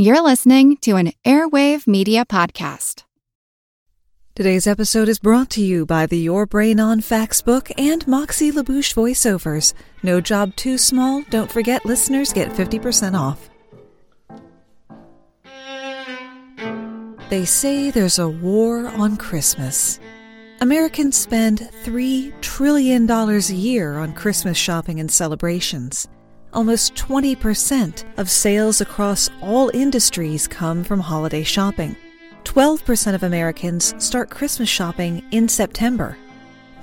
You're listening to an Airwave Media Podcast. Today's episode is brought to you by the Your Brain on Facts book and Moxie LaBouche voiceovers. No job too small. Don't forget, listeners get 50% off. They say there's a war on Christmas. Americans spend $3 trillion a year on Christmas shopping and celebrations. Almost 20% of sales across all industries come from holiday shopping. 12% of Americans start Christmas shopping in September.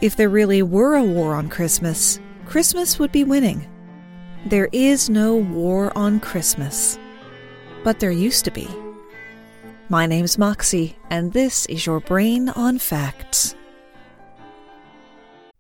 If there really were a war on Christmas, Christmas would be winning. There is no war on Christmas. But there used to be. My name's Moxie, and this is your Brain on Facts.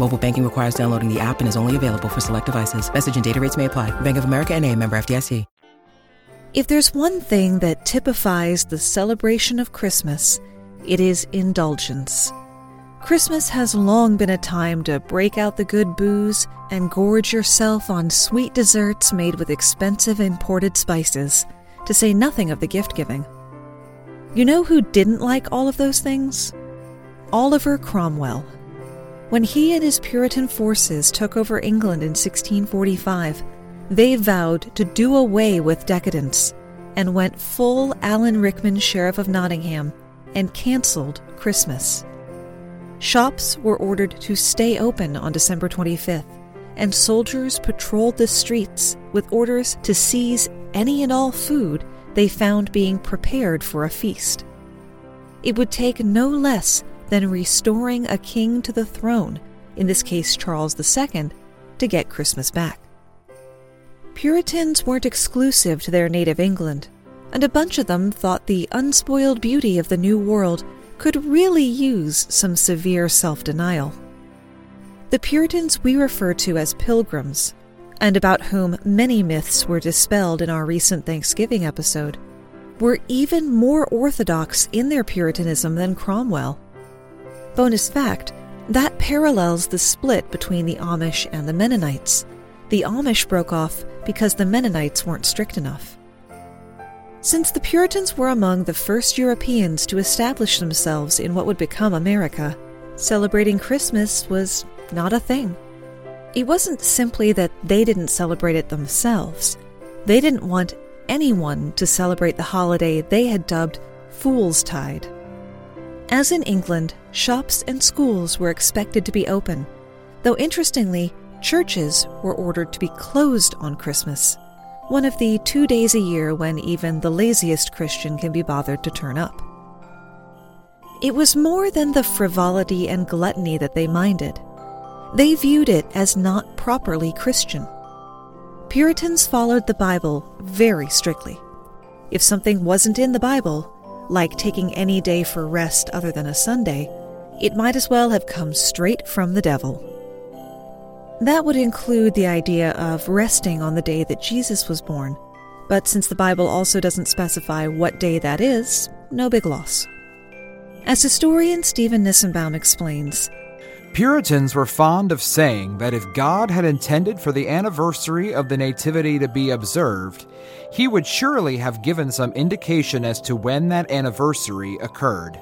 Mobile banking requires downloading the app and is only available for select devices. Message and data rates may apply. Bank of America and a member FDIC. If there's one thing that typifies the celebration of Christmas, it is indulgence. Christmas has long been a time to break out the good booze and gorge yourself on sweet desserts made with expensive imported spices, to say nothing of the gift giving. You know who didn't like all of those things? Oliver Cromwell. When he and his Puritan forces took over England in 1645, they vowed to do away with decadence and went full Alan Rickman Sheriff of Nottingham and cancelled Christmas. Shops were ordered to stay open on December 25th, and soldiers patrolled the streets with orders to seize any and all food they found being prepared for a feast. It would take no less than restoring a king to the throne, in this case Charles II, to get Christmas back. Puritans weren't exclusive to their native England, and a bunch of them thought the unspoiled beauty of the New World could really use some severe self denial. The Puritans we refer to as pilgrims, and about whom many myths were dispelled in our recent Thanksgiving episode, were even more orthodox in their Puritanism than Cromwell. Bonus fact that parallels the split between the Amish and the Mennonites. The Amish broke off because the Mennonites weren't strict enough. Since the Puritans were among the first Europeans to establish themselves in what would become America, celebrating Christmas was not a thing. It wasn't simply that they didn't celebrate it themselves, they didn't want anyone to celebrate the holiday they had dubbed Fool's Tide. As in England, shops and schools were expected to be open, though interestingly, churches were ordered to be closed on Christmas, one of the two days a year when even the laziest Christian can be bothered to turn up. It was more than the frivolity and gluttony that they minded. They viewed it as not properly Christian. Puritans followed the Bible very strictly. If something wasn't in the Bible, like taking any day for rest other than a Sunday, it might as well have come straight from the devil. That would include the idea of resting on the day that Jesus was born, but since the Bible also doesn't specify what day that is, no big loss. As historian Stephen Nissenbaum explains, Puritans were fond of saying that if God had intended for the anniversary of the Nativity to be observed, he would surely have given some indication as to when that anniversary occurred.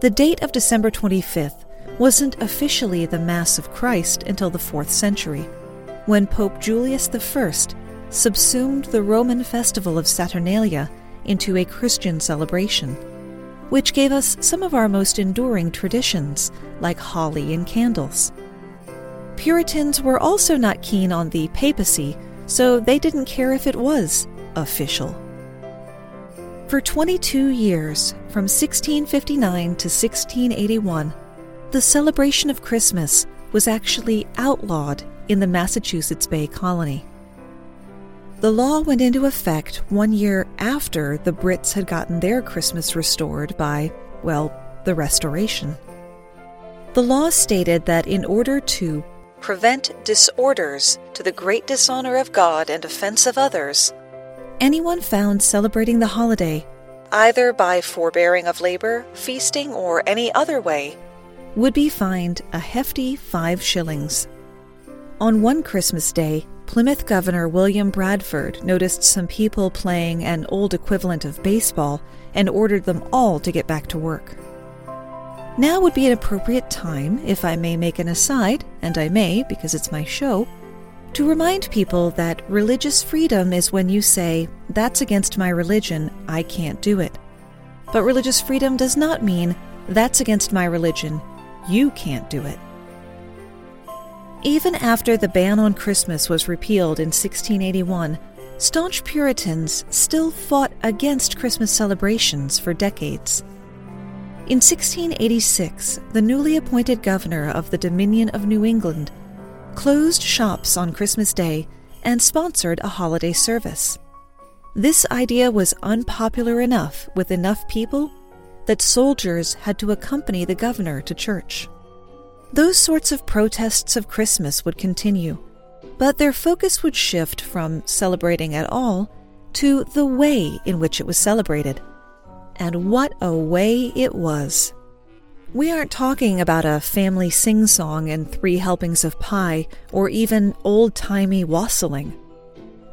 The date of December 25th wasn't officially the Mass of Christ until the 4th century, when Pope Julius I subsumed the Roman festival of Saturnalia into a Christian celebration, which gave us some of our most enduring traditions, like holly and candles. Puritans were also not keen on the papacy, so they didn't care if it was official. For 22 years, from 1659 to 1681, the celebration of Christmas was actually outlawed in the Massachusetts Bay Colony. The law went into effect one year after the Brits had gotten their Christmas restored by, well, the Restoration. The law stated that in order to prevent disorders to the great dishonor of God and offense of others, anyone found celebrating the holiday, either by forbearing of labor, feasting, or any other way, would be fined a hefty five shillings. On one Christmas Day, Plymouth Governor William Bradford noticed some people playing an old equivalent of baseball and ordered them all to get back to work. Now would be an appropriate time, if I may make an aside, and I may because it's my show, to remind people that religious freedom is when you say, That's against my religion, I can't do it. But religious freedom does not mean, That's against my religion, you can't do it. Even after the ban on Christmas was repealed in 1681, staunch Puritans still fought against Christmas celebrations for decades. In 1686, the newly appointed governor of the Dominion of New England closed shops on Christmas Day and sponsored a holiday service. This idea was unpopular enough with enough people that soldiers had to accompany the governor to church. Those sorts of protests of Christmas would continue, but their focus would shift from celebrating at all to the way in which it was celebrated. And what a way it was! We aren't talking about a family sing song and three helpings of pie, or even old timey wassailing.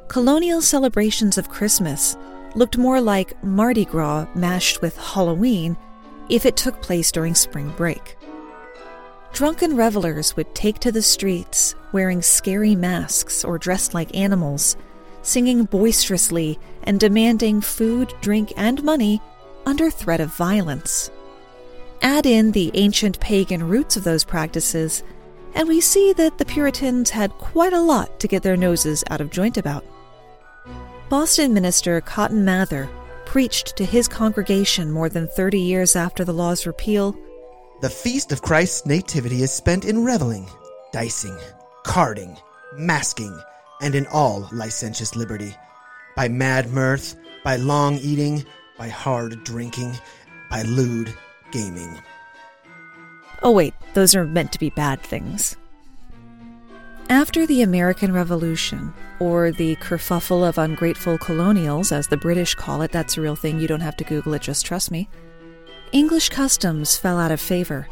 Colonial celebrations of Christmas looked more like Mardi Gras mashed with Halloween if it took place during spring break. Drunken revelers would take to the streets wearing scary masks or dressed like animals, singing boisterously and demanding food, drink, and money under threat of violence. Add in the ancient pagan roots of those practices, and we see that the Puritans had quite a lot to get their noses out of joint about. Boston minister Cotton Mather preached to his congregation more than 30 years after the law's repeal the feast of Christ's nativity is spent in reveling, dicing, carding, masking, and in all licentious liberty, by mad mirth, by long eating, by hard drinking, by lewd gaming. Oh, wait, those are meant to be bad things. After the American Revolution, or the kerfuffle of ungrateful colonials, as the British call it, that's a real thing, you don't have to Google it, just trust me English customs fell out of favor,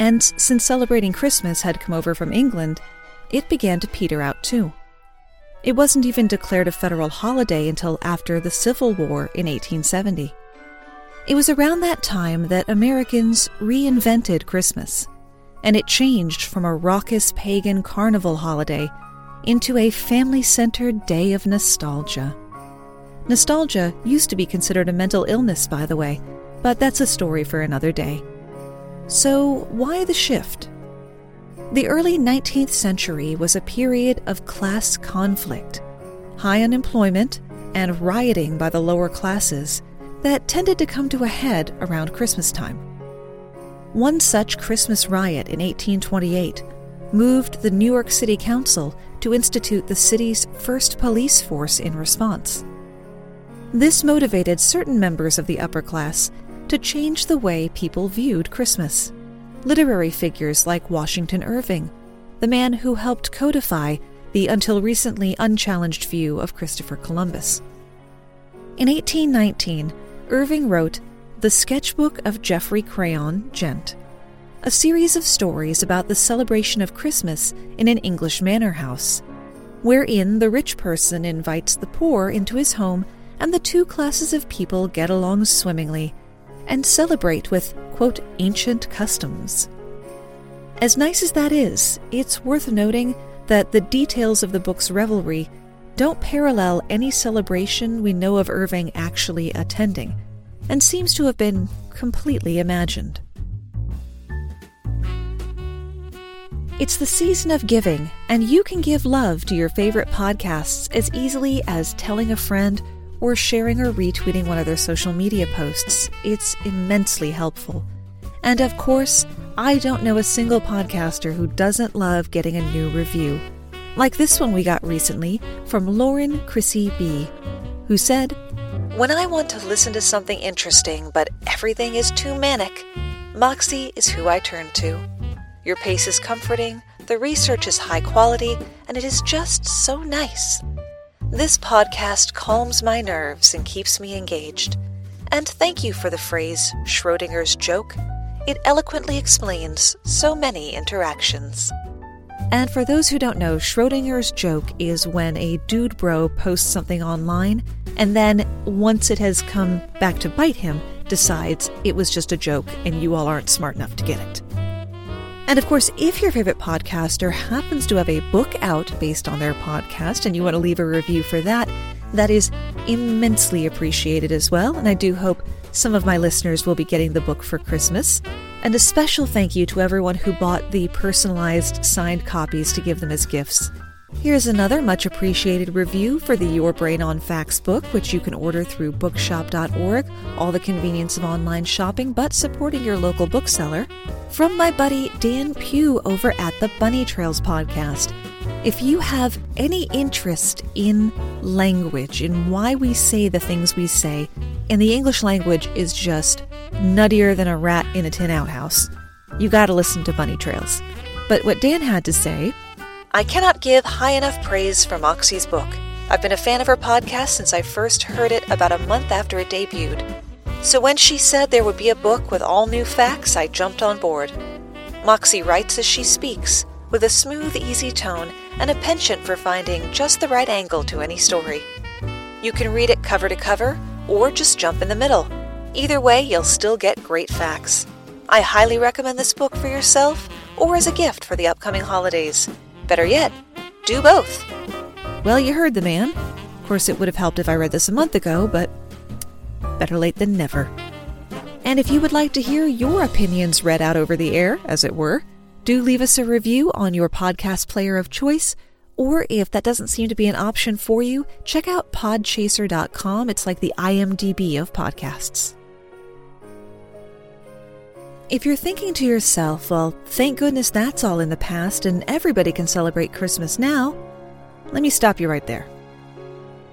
and since celebrating Christmas had come over from England, it began to peter out too. It wasn't even declared a federal holiday until after the Civil War in 1870. It was around that time that Americans reinvented Christmas, and it changed from a raucous pagan carnival holiday into a family centered day of nostalgia. Nostalgia used to be considered a mental illness, by the way, but that's a story for another day. So, why the shift? The early 19th century was a period of class conflict, high unemployment, and rioting by the lower classes that tended to come to a head around Christmas time. One such Christmas riot in 1828 moved the New York City Council to institute the city's first police force in response. This motivated certain members of the upper class to change the way people viewed Christmas. Literary figures like Washington Irving, the man who helped codify the until recently unchallenged view of Christopher Columbus. In 1819, Irving wrote The Sketchbook of Geoffrey Crayon, Gent, a series of stories about the celebration of Christmas in an English manor house, wherein the rich person invites the poor into his home and the two classes of people get along swimmingly and celebrate with, quote, ancient customs. As nice as that is, it's worth noting that the details of the book's revelry don't parallel any celebration we know of Irving actually attending, and seems to have been completely imagined. It's the season of giving, and you can give love to your favorite podcasts as easily as telling a friend or sharing or retweeting one of their social media posts. It's immensely helpful. And of course, I don't know a single podcaster who doesn't love getting a new review. Like this one we got recently from Lauren Chrissy B, who said, When I want to listen to something interesting but everything is too manic, Moxie is who I turn to. Your pace is comforting, the research is high quality, and it is just so nice. This podcast calms my nerves and keeps me engaged. And thank you for the phrase Schrodinger's joke. It eloquently explains so many interactions. And for those who don't know, Schrodinger's joke is when a dude bro posts something online and then, once it has come back to bite him, decides it was just a joke and you all aren't smart enough to get it. And of course, if your favorite podcaster happens to have a book out based on their podcast and you want to leave a review for that, that is immensely appreciated as well. And I do hope some of my listeners will be getting the book for Christmas. And a special thank you to everyone who bought the personalized signed copies to give them as gifts. Here's another much appreciated review for the Your Brain on Facts book, which you can order through bookshop.org, all the convenience of online shopping, but supporting your local bookseller. From my buddy Dan Pugh over at the Bunny Trails podcast. If you have any interest in language, in why we say the things we say, and the English language is just nuttier than a rat in a tin outhouse, you gotta listen to Bunny Trails. But what Dan had to say I cannot give high enough praise for Moxie's book. I've been a fan of her podcast since I first heard it about a month after it debuted. So when she said there would be a book with all new facts, I jumped on board. Moxie writes as she speaks, with a smooth, easy tone and a penchant for finding just the right angle to any story. You can read it cover to cover or just jump in the middle. Either way, you'll still get great facts. I highly recommend this book for yourself or as a gift for the upcoming holidays. Better yet, do both. Well, you heard the man. Of course, it would have helped if I read this a month ago, but better late than never. And if you would like to hear your opinions read out over the air, as it were, do leave us a review on your podcast player of choice. Or if that doesn't seem to be an option for you, check out podchaser.com. It's like the IMDb of podcasts. If you're thinking to yourself, well, thank goodness that's all in the past and everybody can celebrate Christmas now, let me stop you right there.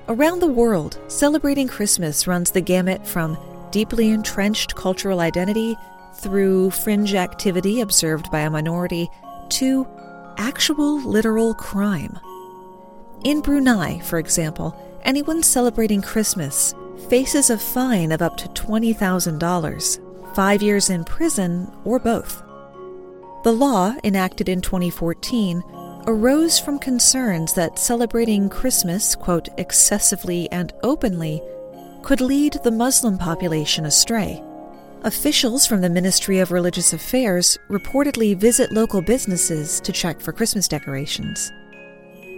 Around the world, celebrating Christmas runs the gamut from deeply entrenched cultural identity through fringe activity observed by a minority to actual literal crime. In Brunei, for example, anyone celebrating Christmas faces a fine of up to $20,000 five years in prison, or both. The law, enacted in 2014, arose from concerns that celebrating Christmas, quote, excessively and openly, could lead the Muslim population astray. Officials from the Ministry of Religious Affairs reportedly visit local businesses to check for Christmas decorations.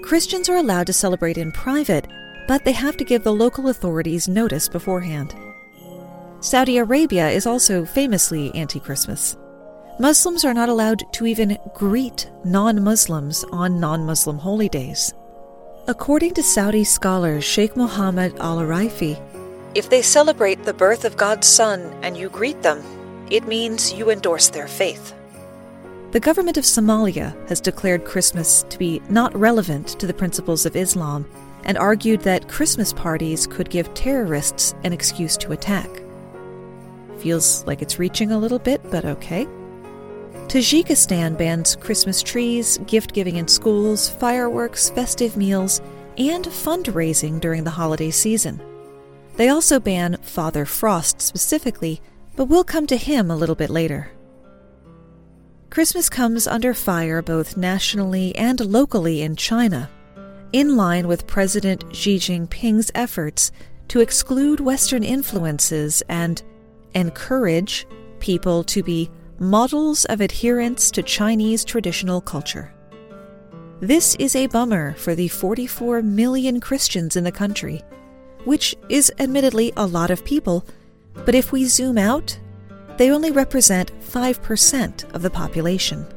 Christians are allowed to celebrate in private, but they have to give the local authorities notice beforehand. Saudi Arabia is also famously anti Christmas. Muslims are not allowed to even greet non Muslims on non Muslim holy days. According to Saudi scholar Sheikh Mohammed Al Araifi, if they celebrate the birth of God's Son and you greet them, it means you endorse their faith. The government of Somalia has declared Christmas to be not relevant to the principles of Islam and argued that Christmas parties could give terrorists an excuse to attack. Feels like it's reaching a little bit, but okay. Tajikistan bans Christmas trees, gift giving in schools, fireworks, festive meals, and fundraising during the holiday season. They also ban Father Frost specifically, but we'll come to him a little bit later. Christmas comes under fire both nationally and locally in China, in line with President Xi Jinping's efforts to exclude Western influences and encourage people to be models of adherence to Chinese traditional culture. This is a bummer for the 44 million Christians in the country, which is admittedly a lot of people, but if we zoom out, they only represent 5% of the population.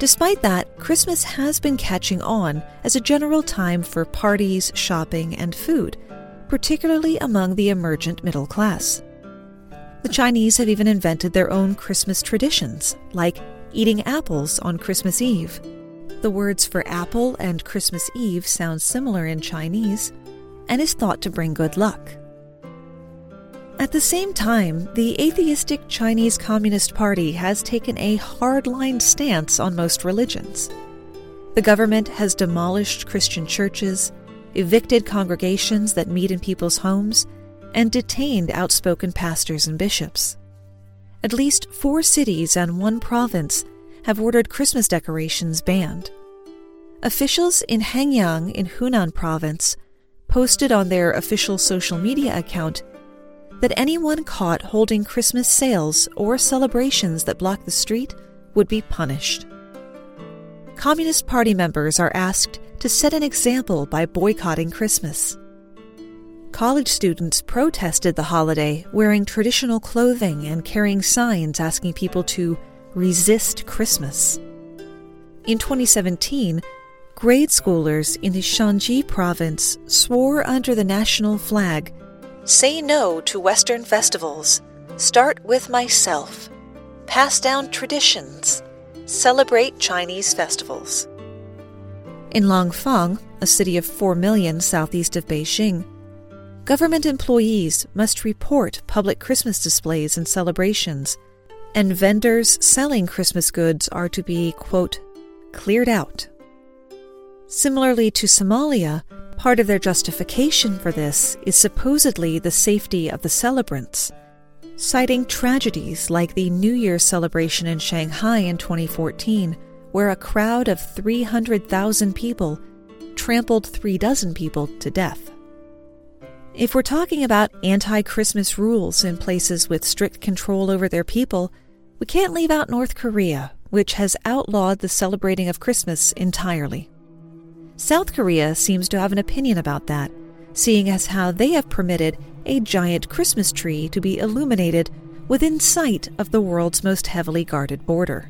Despite that, Christmas has been catching on as a general time for parties, shopping, and food, particularly among the emergent middle class. The Chinese have even invented their own Christmas traditions, like eating apples on Christmas Eve. The words for apple and Christmas Eve sound similar in Chinese and is thought to bring good luck. At the same time, the atheistic Chinese Communist Party has taken a hardline stance on most religions. The government has demolished Christian churches, evicted congregations that meet in people's homes, and detained outspoken pastors and bishops. At least four cities and one province have ordered Christmas decorations banned. Officials in Hengyang in Hunan province posted on their official social media account that anyone caught holding Christmas sales or celebrations that block the street would be punished. Communist Party members are asked to set an example by boycotting Christmas. College students protested the holiday wearing traditional clothing and carrying signs asking people to resist Christmas. In 2017, grade schoolers in the Shanxi province swore under the national flag Say no to Western festivals. Start with myself. Pass down traditions. Celebrate Chinese festivals. In Langfang, a city of 4 million southeast of Beijing, government employees must report public Christmas displays and celebrations, and vendors selling Christmas goods are to be, quote, cleared out. Similarly to Somalia, Part of their justification for this is supposedly the safety of the celebrants, citing tragedies like the New Year celebration in Shanghai in 2014, where a crowd of 300,000 people trampled three dozen people to death. If we're talking about anti Christmas rules in places with strict control over their people, we can't leave out North Korea, which has outlawed the celebrating of Christmas entirely. South Korea seems to have an opinion about that, seeing as how they have permitted a giant Christmas tree to be illuminated within sight of the world's most heavily guarded border.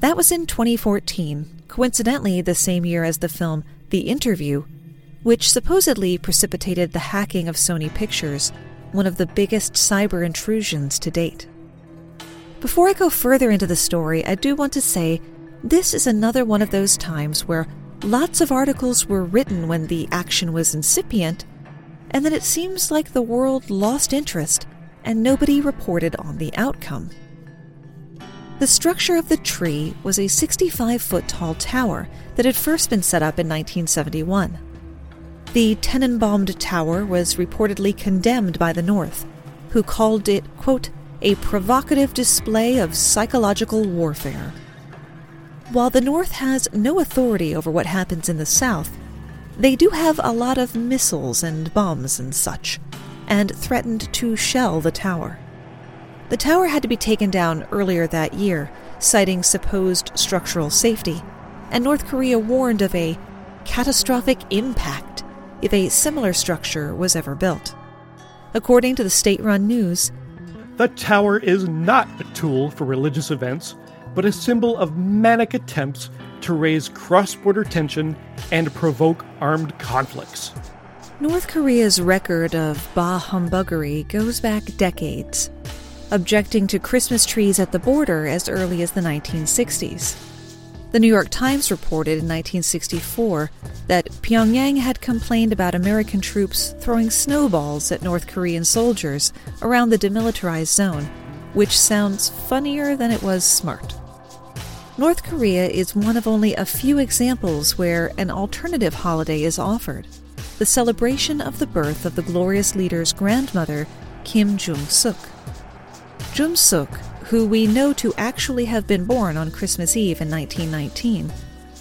That was in 2014, coincidentally the same year as the film The Interview, which supposedly precipitated the hacking of Sony Pictures, one of the biggest cyber intrusions to date. Before I go further into the story, I do want to say this is another one of those times where Lots of articles were written when the action was incipient, and then it seems like the world lost interest and nobody reported on the outcome. The structure of the tree was a 65 foot tall tower that had first been set up in 1971. The Tenenbaum Tower was reportedly condemned by the North, who called it, quote, a provocative display of psychological warfare. While the North has no authority over what happens in the South, they do have a lot of missiles and bombs and such, and threatened to shell the tower. The tower had to be taken down earlier that year, citing supposed structural safety, and North Korea warned of a catastrophic impact if a similar structure was ever built. According to the state run news, the tower is not a tool for religious events but a symbol of manic attempts to raise cross border tension and provoke armed conflicts. North Korea's record of bah humbuggery goes back decades, objecting to Christmas trees at the border as early as the 1960s. The New York Times reported in 1964 that Pyongyang had complained about American troops throwing snowballs at North Korean soldiers around the demilitarized zone, which sounds funnier than it was smart. North Korea is one of only a few examples where an alternative holiday is offered the celebration of the birth of the glorious leader's grandmother, Kim Jong Suk. Jung Suk, who we know to actually have been born on Christmas Eve in 1919,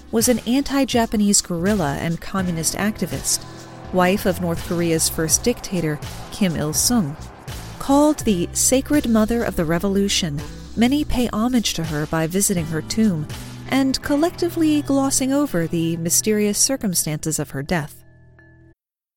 was an anti Japanese guerrilla and communist activist, wife of North Korea's first dictator, Kim Il sung. Called the Sacred Mother of the Revolution Many pay homage to her by visiting her tomb and collectively glossing over the mysterious circumstances of her death.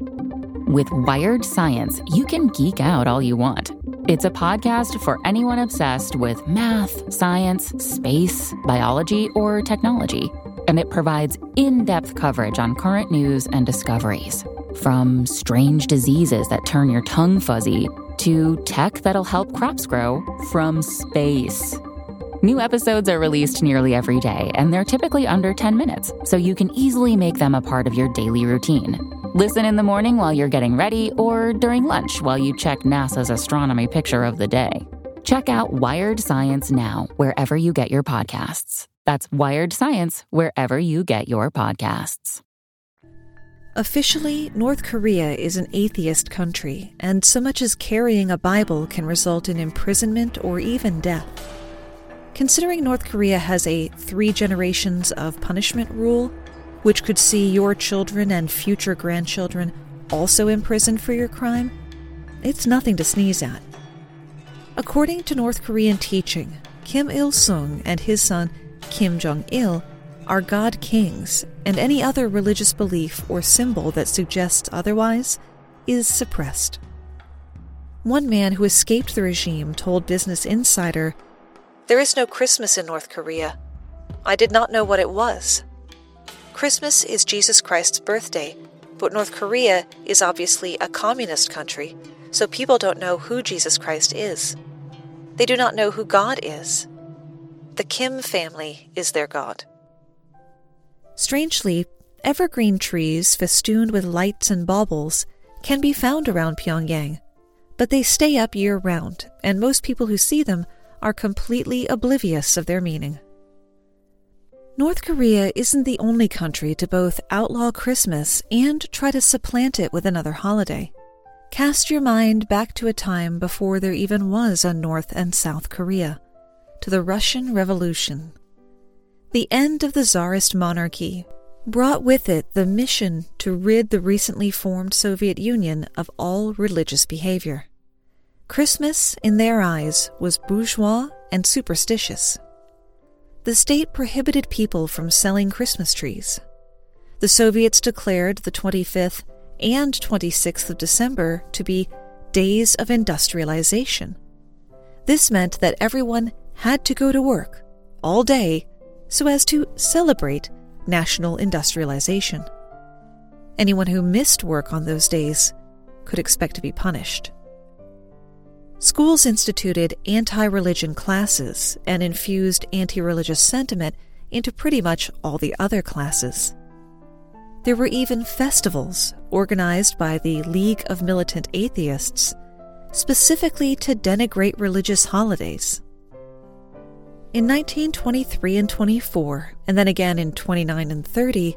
With Wired Science, you can geek out all you want. It's a podcast for anyone obsessed with math, science, space, biology, or technology. And it provides in depth coverage on current news and discoveries. From strange diseases that turn your tongue fuzzy to tech that'll help crops grow from space. New episodes are released nearly every day, and they're typically under 10 minutes, so you can easily make them a part of your daily routine. Listen in the morning while you're getting ready, or during lunch while you check NASA's astronomy picture of the day. Check out Wired Science now, wherever you get your podcasts. That's Wired Science, wherever you get your podcasts. Officially, North Korea is an atheist country, and so much as carrying a Bible can result in imprisonment or even death. Considering North Korea has a three generations of punishment rule, which could see your children and future grandchildren also imprisoned for your crime, it's nothing to sneeze at. According to North Korean teaching, Kim Il sung and his son Kim Jong il are god kings, and any other religious belief or symbol that suggests otherwise is suppressed. One man who escaped the regime told Business Insider There is no Christmas in North Korea. I did not know what it was. Christmas is Jesus Christ's birthday, but North Korea is obviously a communist country, so people don't know who Jesus Christ is. They do not know who God is. The Kim family is their God. Strangely, evergreen trees festooned with lights and baubles can be found around Pyongyang, but they stay up year round, and most people who see them are completely oblivious of their meaning. North Korea isn't the only country to both outlaw Christmas and try to supplant it with another holiday. Cast your mind back to a time before there even was a North and South Korea, to the Russian Revolution. The end of the Tsarist monarchy brought with it the mission to rid the recently formed Soviet Union of all religious behavior. Christmas, in their eyes, was bourgeois and superstitious. The state prohibited people from selling Christmas trees. The Soviets declared the 25th and 26th of December to be days of industrialization. This meant that everyone had to go to work all day so as to celebrate national industrialization. Anyone who missed work on those days could expect to be punished. Schools instituted anti religion classes and infused anti religious sentiment into pretty much all the other classes. There were even festivals organized by the League of Militant Atheists specifically to denigrate religious holidays. In 1923 and 24, and then again in 29 and 30,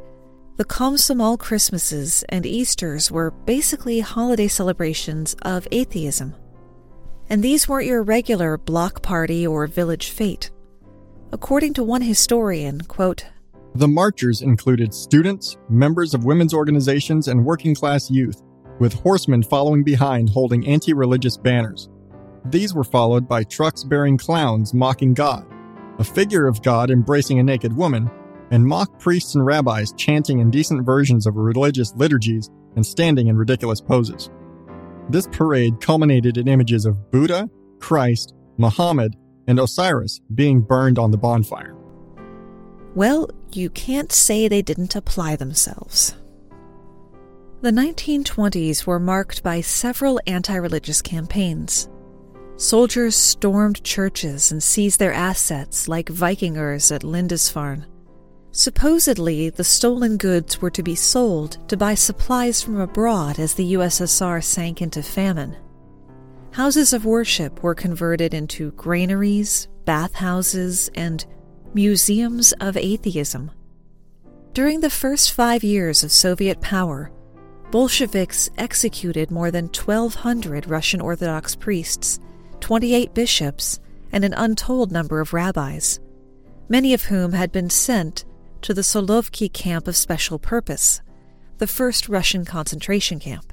the Komsomol Christmases and Easters were basically holiday celebrations of atheism. And these weren't your regular block party or village fete. According to one historian, quote, the marchers included students, members of women's organizations, and working class youth, with horsemen following behind holding anti religious banners. These were followed by trucks bearing clowns mocking God, a figure of God embracing a naked woman, and mock priests and rabbis chanting indecent versions of religious liturgies and standing in ridiculous poses. This parade culminated in images of Buddha, Christ, Muhammad, and Osiris being burned on the bonfire. Well, you can't say they didn't apply themselves. The 1920s were marked by several anti religious campaigns. Soldiers stormed churches and seized their assets like Vikingers at Lindisfarne. Supposedly, the stolen goods were to be sold to buy supplies from abroad as the USSR sank into famine. Houses of worship were converted into granaries, bathhouses, and museums of atheism. During the first five years of Soviet power, Bolsheviks executed more than 1,200 Russian Orthodox priests 28 bishops, and an untold number of rabbis, many of whom had been sent to the Solovki Camp of Special Purpose, the first Russian concentration camp.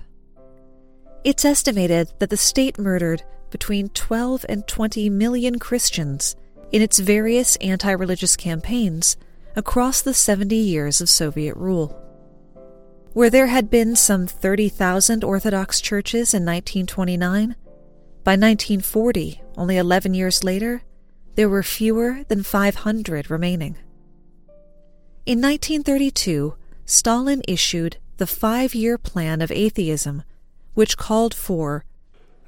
It's estimated that the state murdered between 12 and 20 million Christians in its various anti religious campaigns across the 70 years of Soviet rule. Where there had been some 30,000 Orthodox churches in 1929, by 1940, only 11 years later, there were fewer than 500 remaining. In 1932, Stalin issued the Five Year Plan of Atheism, which called for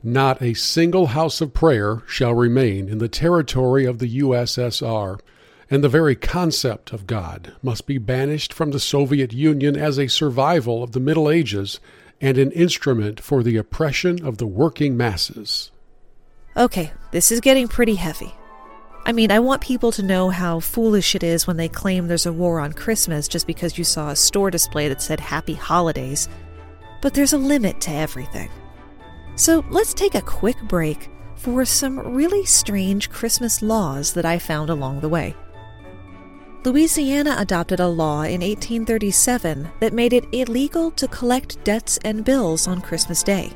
Not a single house of prayer shall remain in the territory of the USSR, and the very concept of God must be banished from the Soviet Union as a survival of the Middle Ages and an instrument for the oppression of the working masses. Okay, this is getting pretty heavy. I mean, I want people to know how foolish it is when they claim there's a war on Christmas just because you saw a store display that said Happy Holidays. But there's a limit to everything. So let's take a quick break for some really strange Christmas laws that I found along the way. Louisiana adopted a law in 1837 that made it illegal to collect debts and bills on Christmas Day.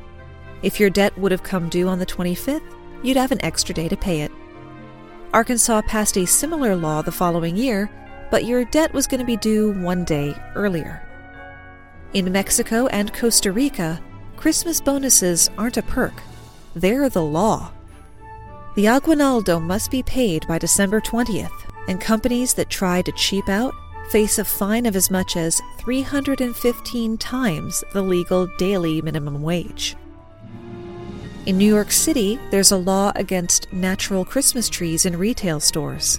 If your debt would have come due on the 25th, you'd have an extra day to pay it. Arkansas passed a similar law the following year, but your debt was going to be due one day earlier. In Mexico and Costa Rica, Christmas bonuses aren't a perk, they're the law. The aguinaldo must be paid by December 20th, and companies that try to cheap out face a fine of as much as 315 times the legal daily minimum wage. In New York City, there's a law against natural Christmas trees in retail stores.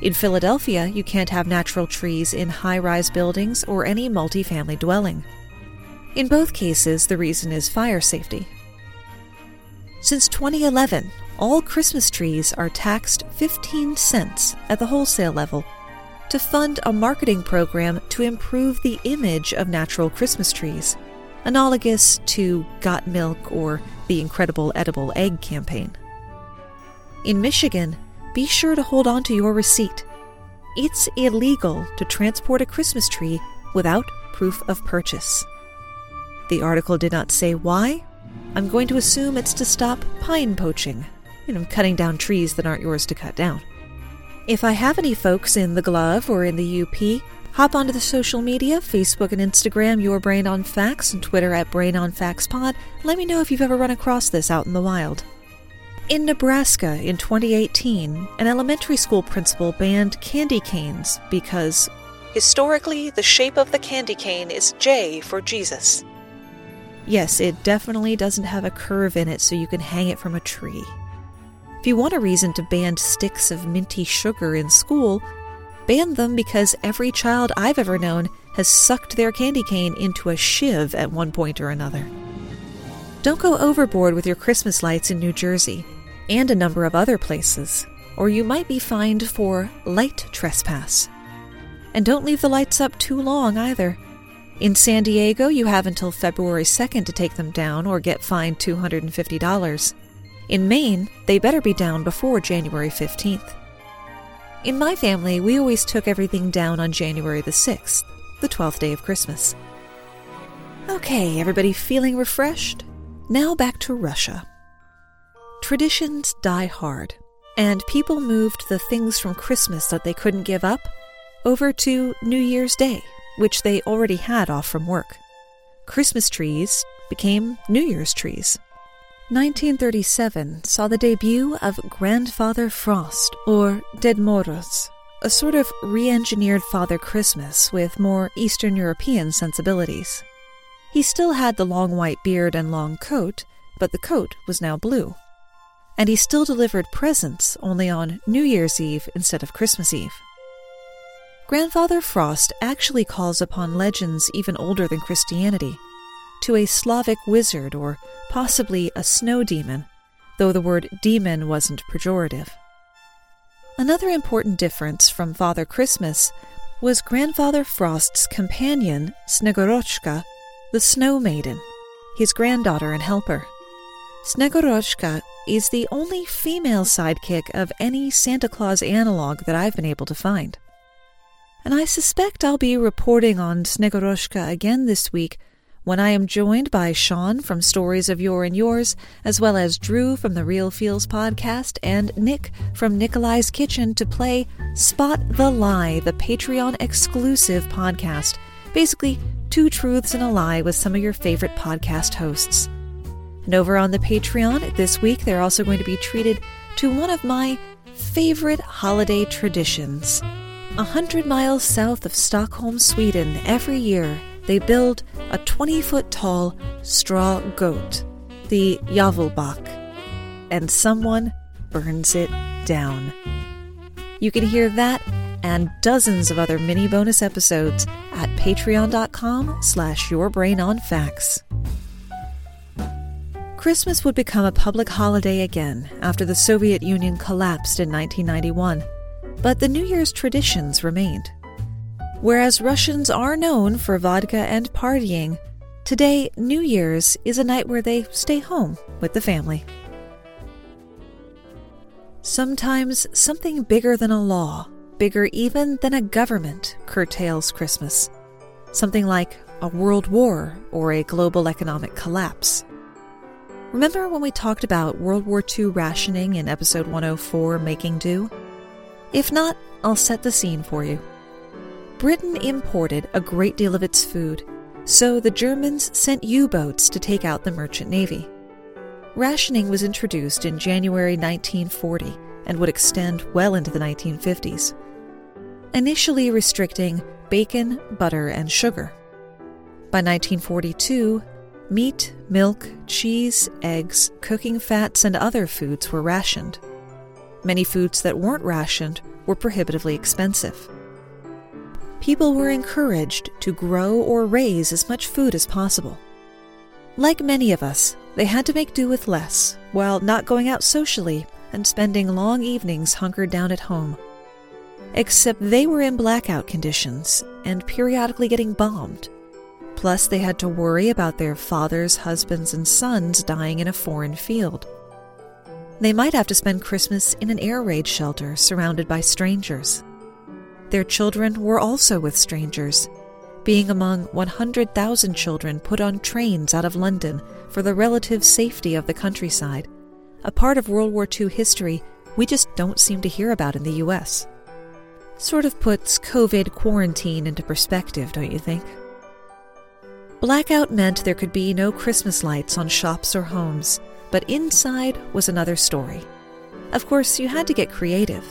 In Philadelphia, you can't have natural trees in high rise buildings or any multifamily dwelling. In both cases, the reason is fire safety. Since 2011, all Christmas trees are taxed 15 cents at the wholesale level to fund a marketing program to improve the image of natural Christmas trees, analogous to Got Milk or the Incredible Edible Egg campaign. In Michigan, be sure to hold on to your receipt. It's illegal to transport a Christmas tree without proof of purchase. The article did not say why. I'm going to assume it's to stop pine poaching, you know, cutting down trees that aren't yours to cut down. If I have any folks in the glove or in the UP, hop onto the social media Facebook and Instagram, Your Brain on Facts, and Twitter at Brain on Facts Pod. Let me know if you've ever run across this out in the wild. In Nebraska in 2018, an elementary school principal banned candy canes because historically the shape of the candy cane is J for Jesus. Yes, it definitely doesn't have a curve in it so you can hang it from a tree. If you want a reason to ban sticks of minty sugar in school, ban them because every child I've ever known has sucked their candy cane into a shiv at one point or another. Don't go overboard with your Christmas lights in New Jersey and a number of other places, or you might be fined for light trespass. And don't leave the lights up too long either. In San Diego, you have until February 2nd to take them down or get fined $250. In Maine, they better be down before January 15th. In my family, we always took everything down on January the 6th, the 12th day of Christmas. Okay, everybody feeling refreshed? Now back to Russia. Traditions die hard, and people moved the things from Christmas that they couldn't give up over to New Year's Day, which they already had off from work. Christmas trees became New Year's trees. 1937 saw the debut of Grandfather Frost, or Ded Moroz, a sort of re engineered Father Christmas with more Eastern European sensibilities. He still had the long white beard and long coat, but the coat was now blue. And he still delivered presents, only on New Year's Eve instead of Christmas Eve. Grandfather Frost actually calls upon legends even older than Christianity to a Slavic wizard or possibly a snow demon, though the word demon wasn't pejorative. Another important difference from Father Christmas was Grandfather Frost's companion, Snegurochka, the Snow Maiden, his granddaughter and helper. Snegurochka is the only female sidekick of any Santa Claus analog that I've been able to find. And I suspect I'll be reporting on Snegurochka again this week when I am joined by Sean from Stories of Yore and Yours, as well as Drew from the Real Feels podcast and Nick from Nikolai's Kitchen to play Spot the Lie, the Patreon exclusive podcast Basically, two truths and a lie with some of your favorite podcast hosts. And over on the Patreon this week, they're also going to be treated to one of my favorite holiday traditions. A hundred miles south of Stockholm, Sweden, every year they build a 20 foot tall straw goat, the Yavelbak, and someone burns it down. You can hear that and dozens of other mini bonus episodes at patreon.com slash yourbrainonfacts. Christmas would become a public holiday again after the Soviet Union collapsed in 1991, but the New Year's traditions remained. Whereas Russians are known for vodka and partying, today New Year's is a night where they stay home with the family. Sometimes something bigger than a law, bigger even than a government, curtails Christmas. Something like a world war or a global economic collapse. Remember when we talked about World War II rationing in episode 104, Making Do? If not, I'll set the scene for you. Britain imported a great deal of its food, so the Germans sent U boats to take out the merchant navy. Rationing was introduced in January 1940 and would extend well into the 1950s, initially restricting bacon, butter, and sugar. By 1942, Meat, milk, cheese, eggs, cooking fats, and other foods were rationed. Many foods that weren't rationed were prohibitively expensive. People were encouraged to grow or raise as much food as possible. Like many of us, they had to make do with less while not going out socially and spending long evenings hunkered down at home. Except they were in blackout conditions and periodically getting bombed Plus, they had to worry about their fathers, husbands, and sons dying in a foreign field. They might have to spend Christmas in an air raid shelter surrounded by strangers. Their children were also with strangers, being among 100,000 children put on trains out of London for the relative safety of the countryside, a part of World War II history we just don't seem to hear about in the US. Sort of puts COVID quarantine into perspective, don't you think? Blackout meant there could be no Christmas lights on shops or homes, but inside was another story. Of course, you had to get creative.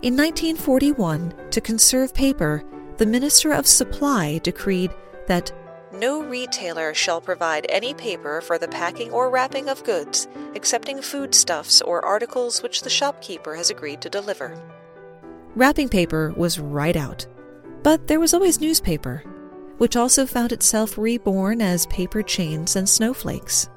In 1941, to conserve paper, the Minister of Supply decreed that no retailer shall provide any paper for the packing or wrapping of goods, excepting foodstuffs or articles which the shopkeeper has agreed to deliver. Wrapping paper was right out. But there was always newspaper, which also found itself reborn as paper chains and snowflakes.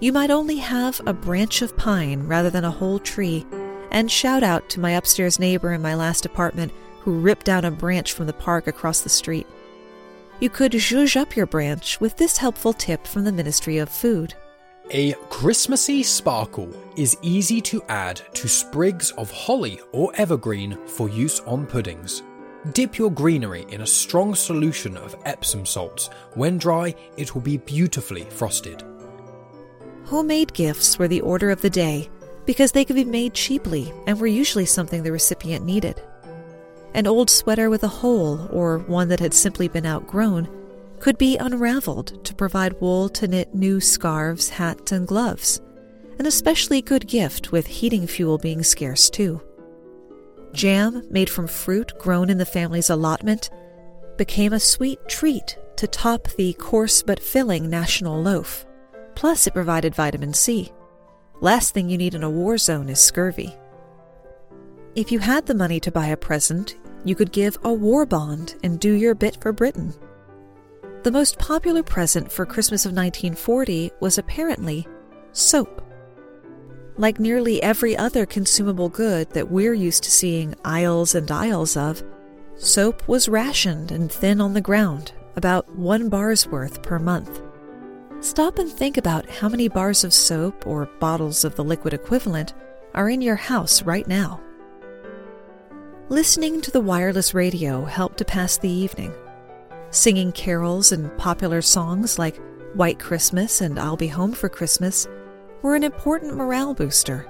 You might only have a branch of pine rather than a whole tree, and shout out to my upstairs neighbor in my last apartment who ripped down a branch from the park across the street. You could zhuzh up your branch with this helpful tip from the Ministry of Food. A Christmassy sparkle is easy to add to sprigs of holly or evergreen for use on puddings. Dip your greenery in a strong solution of Epsom salts. When dry, it will be beautifully frosted. Homemade gifts were the order of the day because they could be made cheaply and were usually something the recipient needed. An old sweater with a hole, or one that had simply been outgrown, could be unraveled to provide wool to knit new scarves, hats, and gloves. An especially good gift with heating fuel being scarce, too. Jam, made from fruit grown in the family's allotment, became a sweet treat to top the coarse but filling national loaf. Plus, it provided vitamin C. Last thing you need in a war zone is scurvy. If you had the money to buy a present, you could give a war bond and do your bit for Britain. The most popular present for Christmas of 1940 was apparently soap. Like nearly every other consumable good that we're used to seeing aisles and aisles of, soap was rationed and thin on the ground, about one bar's worth per month. Stop and think about how many bars of soap or bottles of the liquid equivalent are in your house right now. Listening to the wireless radio helped to pass the evening. Singing carols and popular songs like White Christmas and I'll Be Home for Christmas were an important morale booster.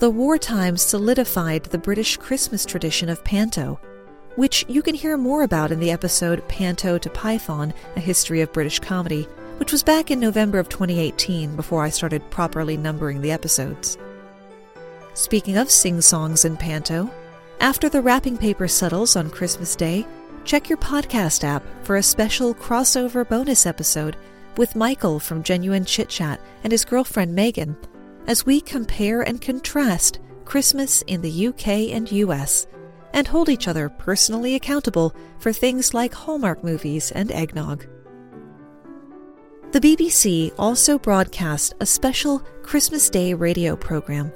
The wartime solidified the British Christmas tradition of panto, which you can hear more about in the episode Panto to Python A History of British Comedy, which was back in November of 2018 before I started properly numbering the episodes. Speaking of sing songs in Panto, after the wrapping paper settles on Christmas Day, check your podcast app for a special crossover bonus episode with Michael from Genuine Chit Chat and his girlfriend Megan as we compare and contrast Christmas in the UK and US and hold each other personally accountable for things like Hallmark movies and eggnog. The BBC also broadcast a special Christmas Day radio program.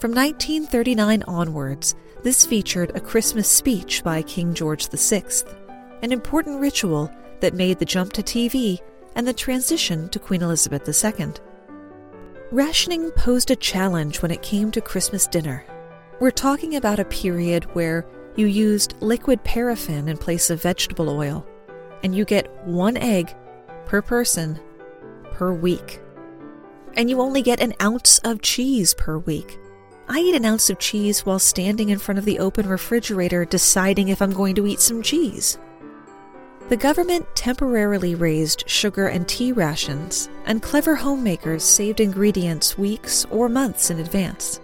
From 1939 onwards, this featured a Christmas speech by King George VI, an important ritual that made the jump to TV and the transition to Queen Elizabeth II. Rationing posed a challenge when it came to Christmas dinner. We're talking about a period where you used liquid paraffin in place of vegetable oil, and you get one egg per person per week. And you only get an ounce of cheese per week. I eat an ounce of cheese while standing in front of the open refrigerator deciding if I'm going to eat some cheese. The government temporarily raised sugar and tea rations, and clever homemakers saved ingredients weeks or months in advance.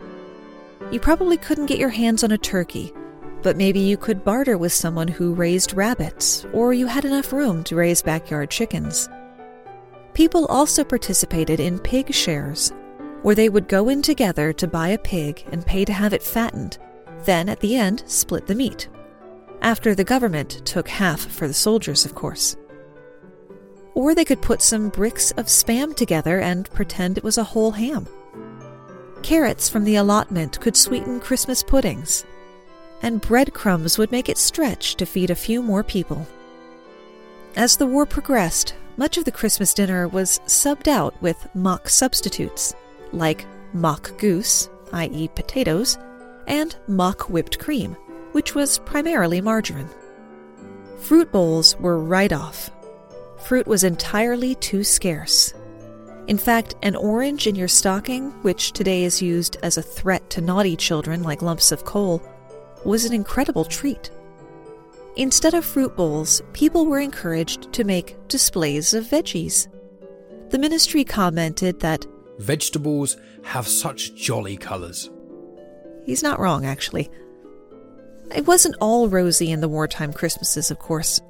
You probably couldn't get your hands on a turkey, but maybe you could barter with someone who raised rabbits, or you had enough room to raise backyard chickens. People also participated in pig shares, where they would go in together to buy a pig and pay to have it fattened, then at the end split the meat after the government took half for the soldiers, of course. Or they could put some bricks of spam together and pretend it was a whole ham. Carrots from the allotment could sweeten Christmas puddings, and breadcrumbs would make it stretch to feed a few more people. As the war progressed, much of the Christmas dinner was subbed out with mock substitutes, like mock goose, i.e., potatoes, and mock whipped cream which was primarily margarine. Fruit bowls were right off. Fruit was entirely too scarce. In fact, an orange in your stocking, which today is used as a threat to naughty children like lumps of coal, was an incredible treat. Instead of fruit bowls, people were encouraged to make displays of veggies. The ministry commented that vegetables have such jolly colours. He's not wrong, actually. It wasn't all rosy in the wartime Christmases, of course.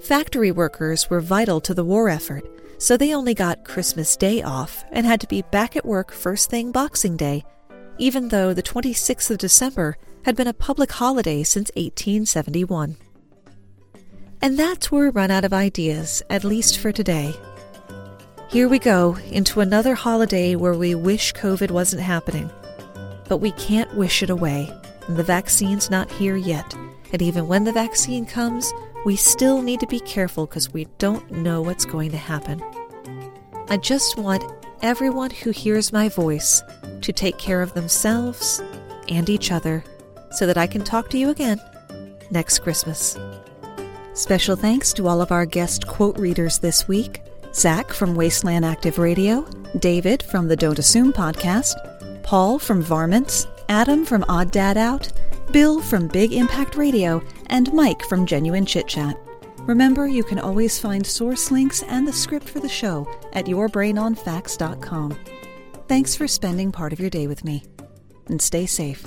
Factory workers were vital to the war effort, so they only got Christmas Day off and had to be back at work first thing Boxing Day, even though the 26th of December had been a public holiday since 1871. And that's where we run out of ideas, at least for today. Here we go into another holiday where we wish COVID wasn't happening. But we can't wish it away and the vaccine's not here yet. And even when the vaccine comes, we still need to be careful because we don't know what's going to happen. I just want everyone who hears my voice to take care of themselves and each other so that I can talk to you again next Christmas. Special thanks to all of our guest quote readers this week Zack from Wasteland Active Radio, David from the Don't Assume podcast, Paul from Varmints, Adam from Odd Dad Out, Bill from Big Impact Radio, and Mike from Genuine Chit Chat. Remember, you can always find source links and the script for the show at yourbrainonfacts.com. Thanks for spending part of your day with me, and stay safe.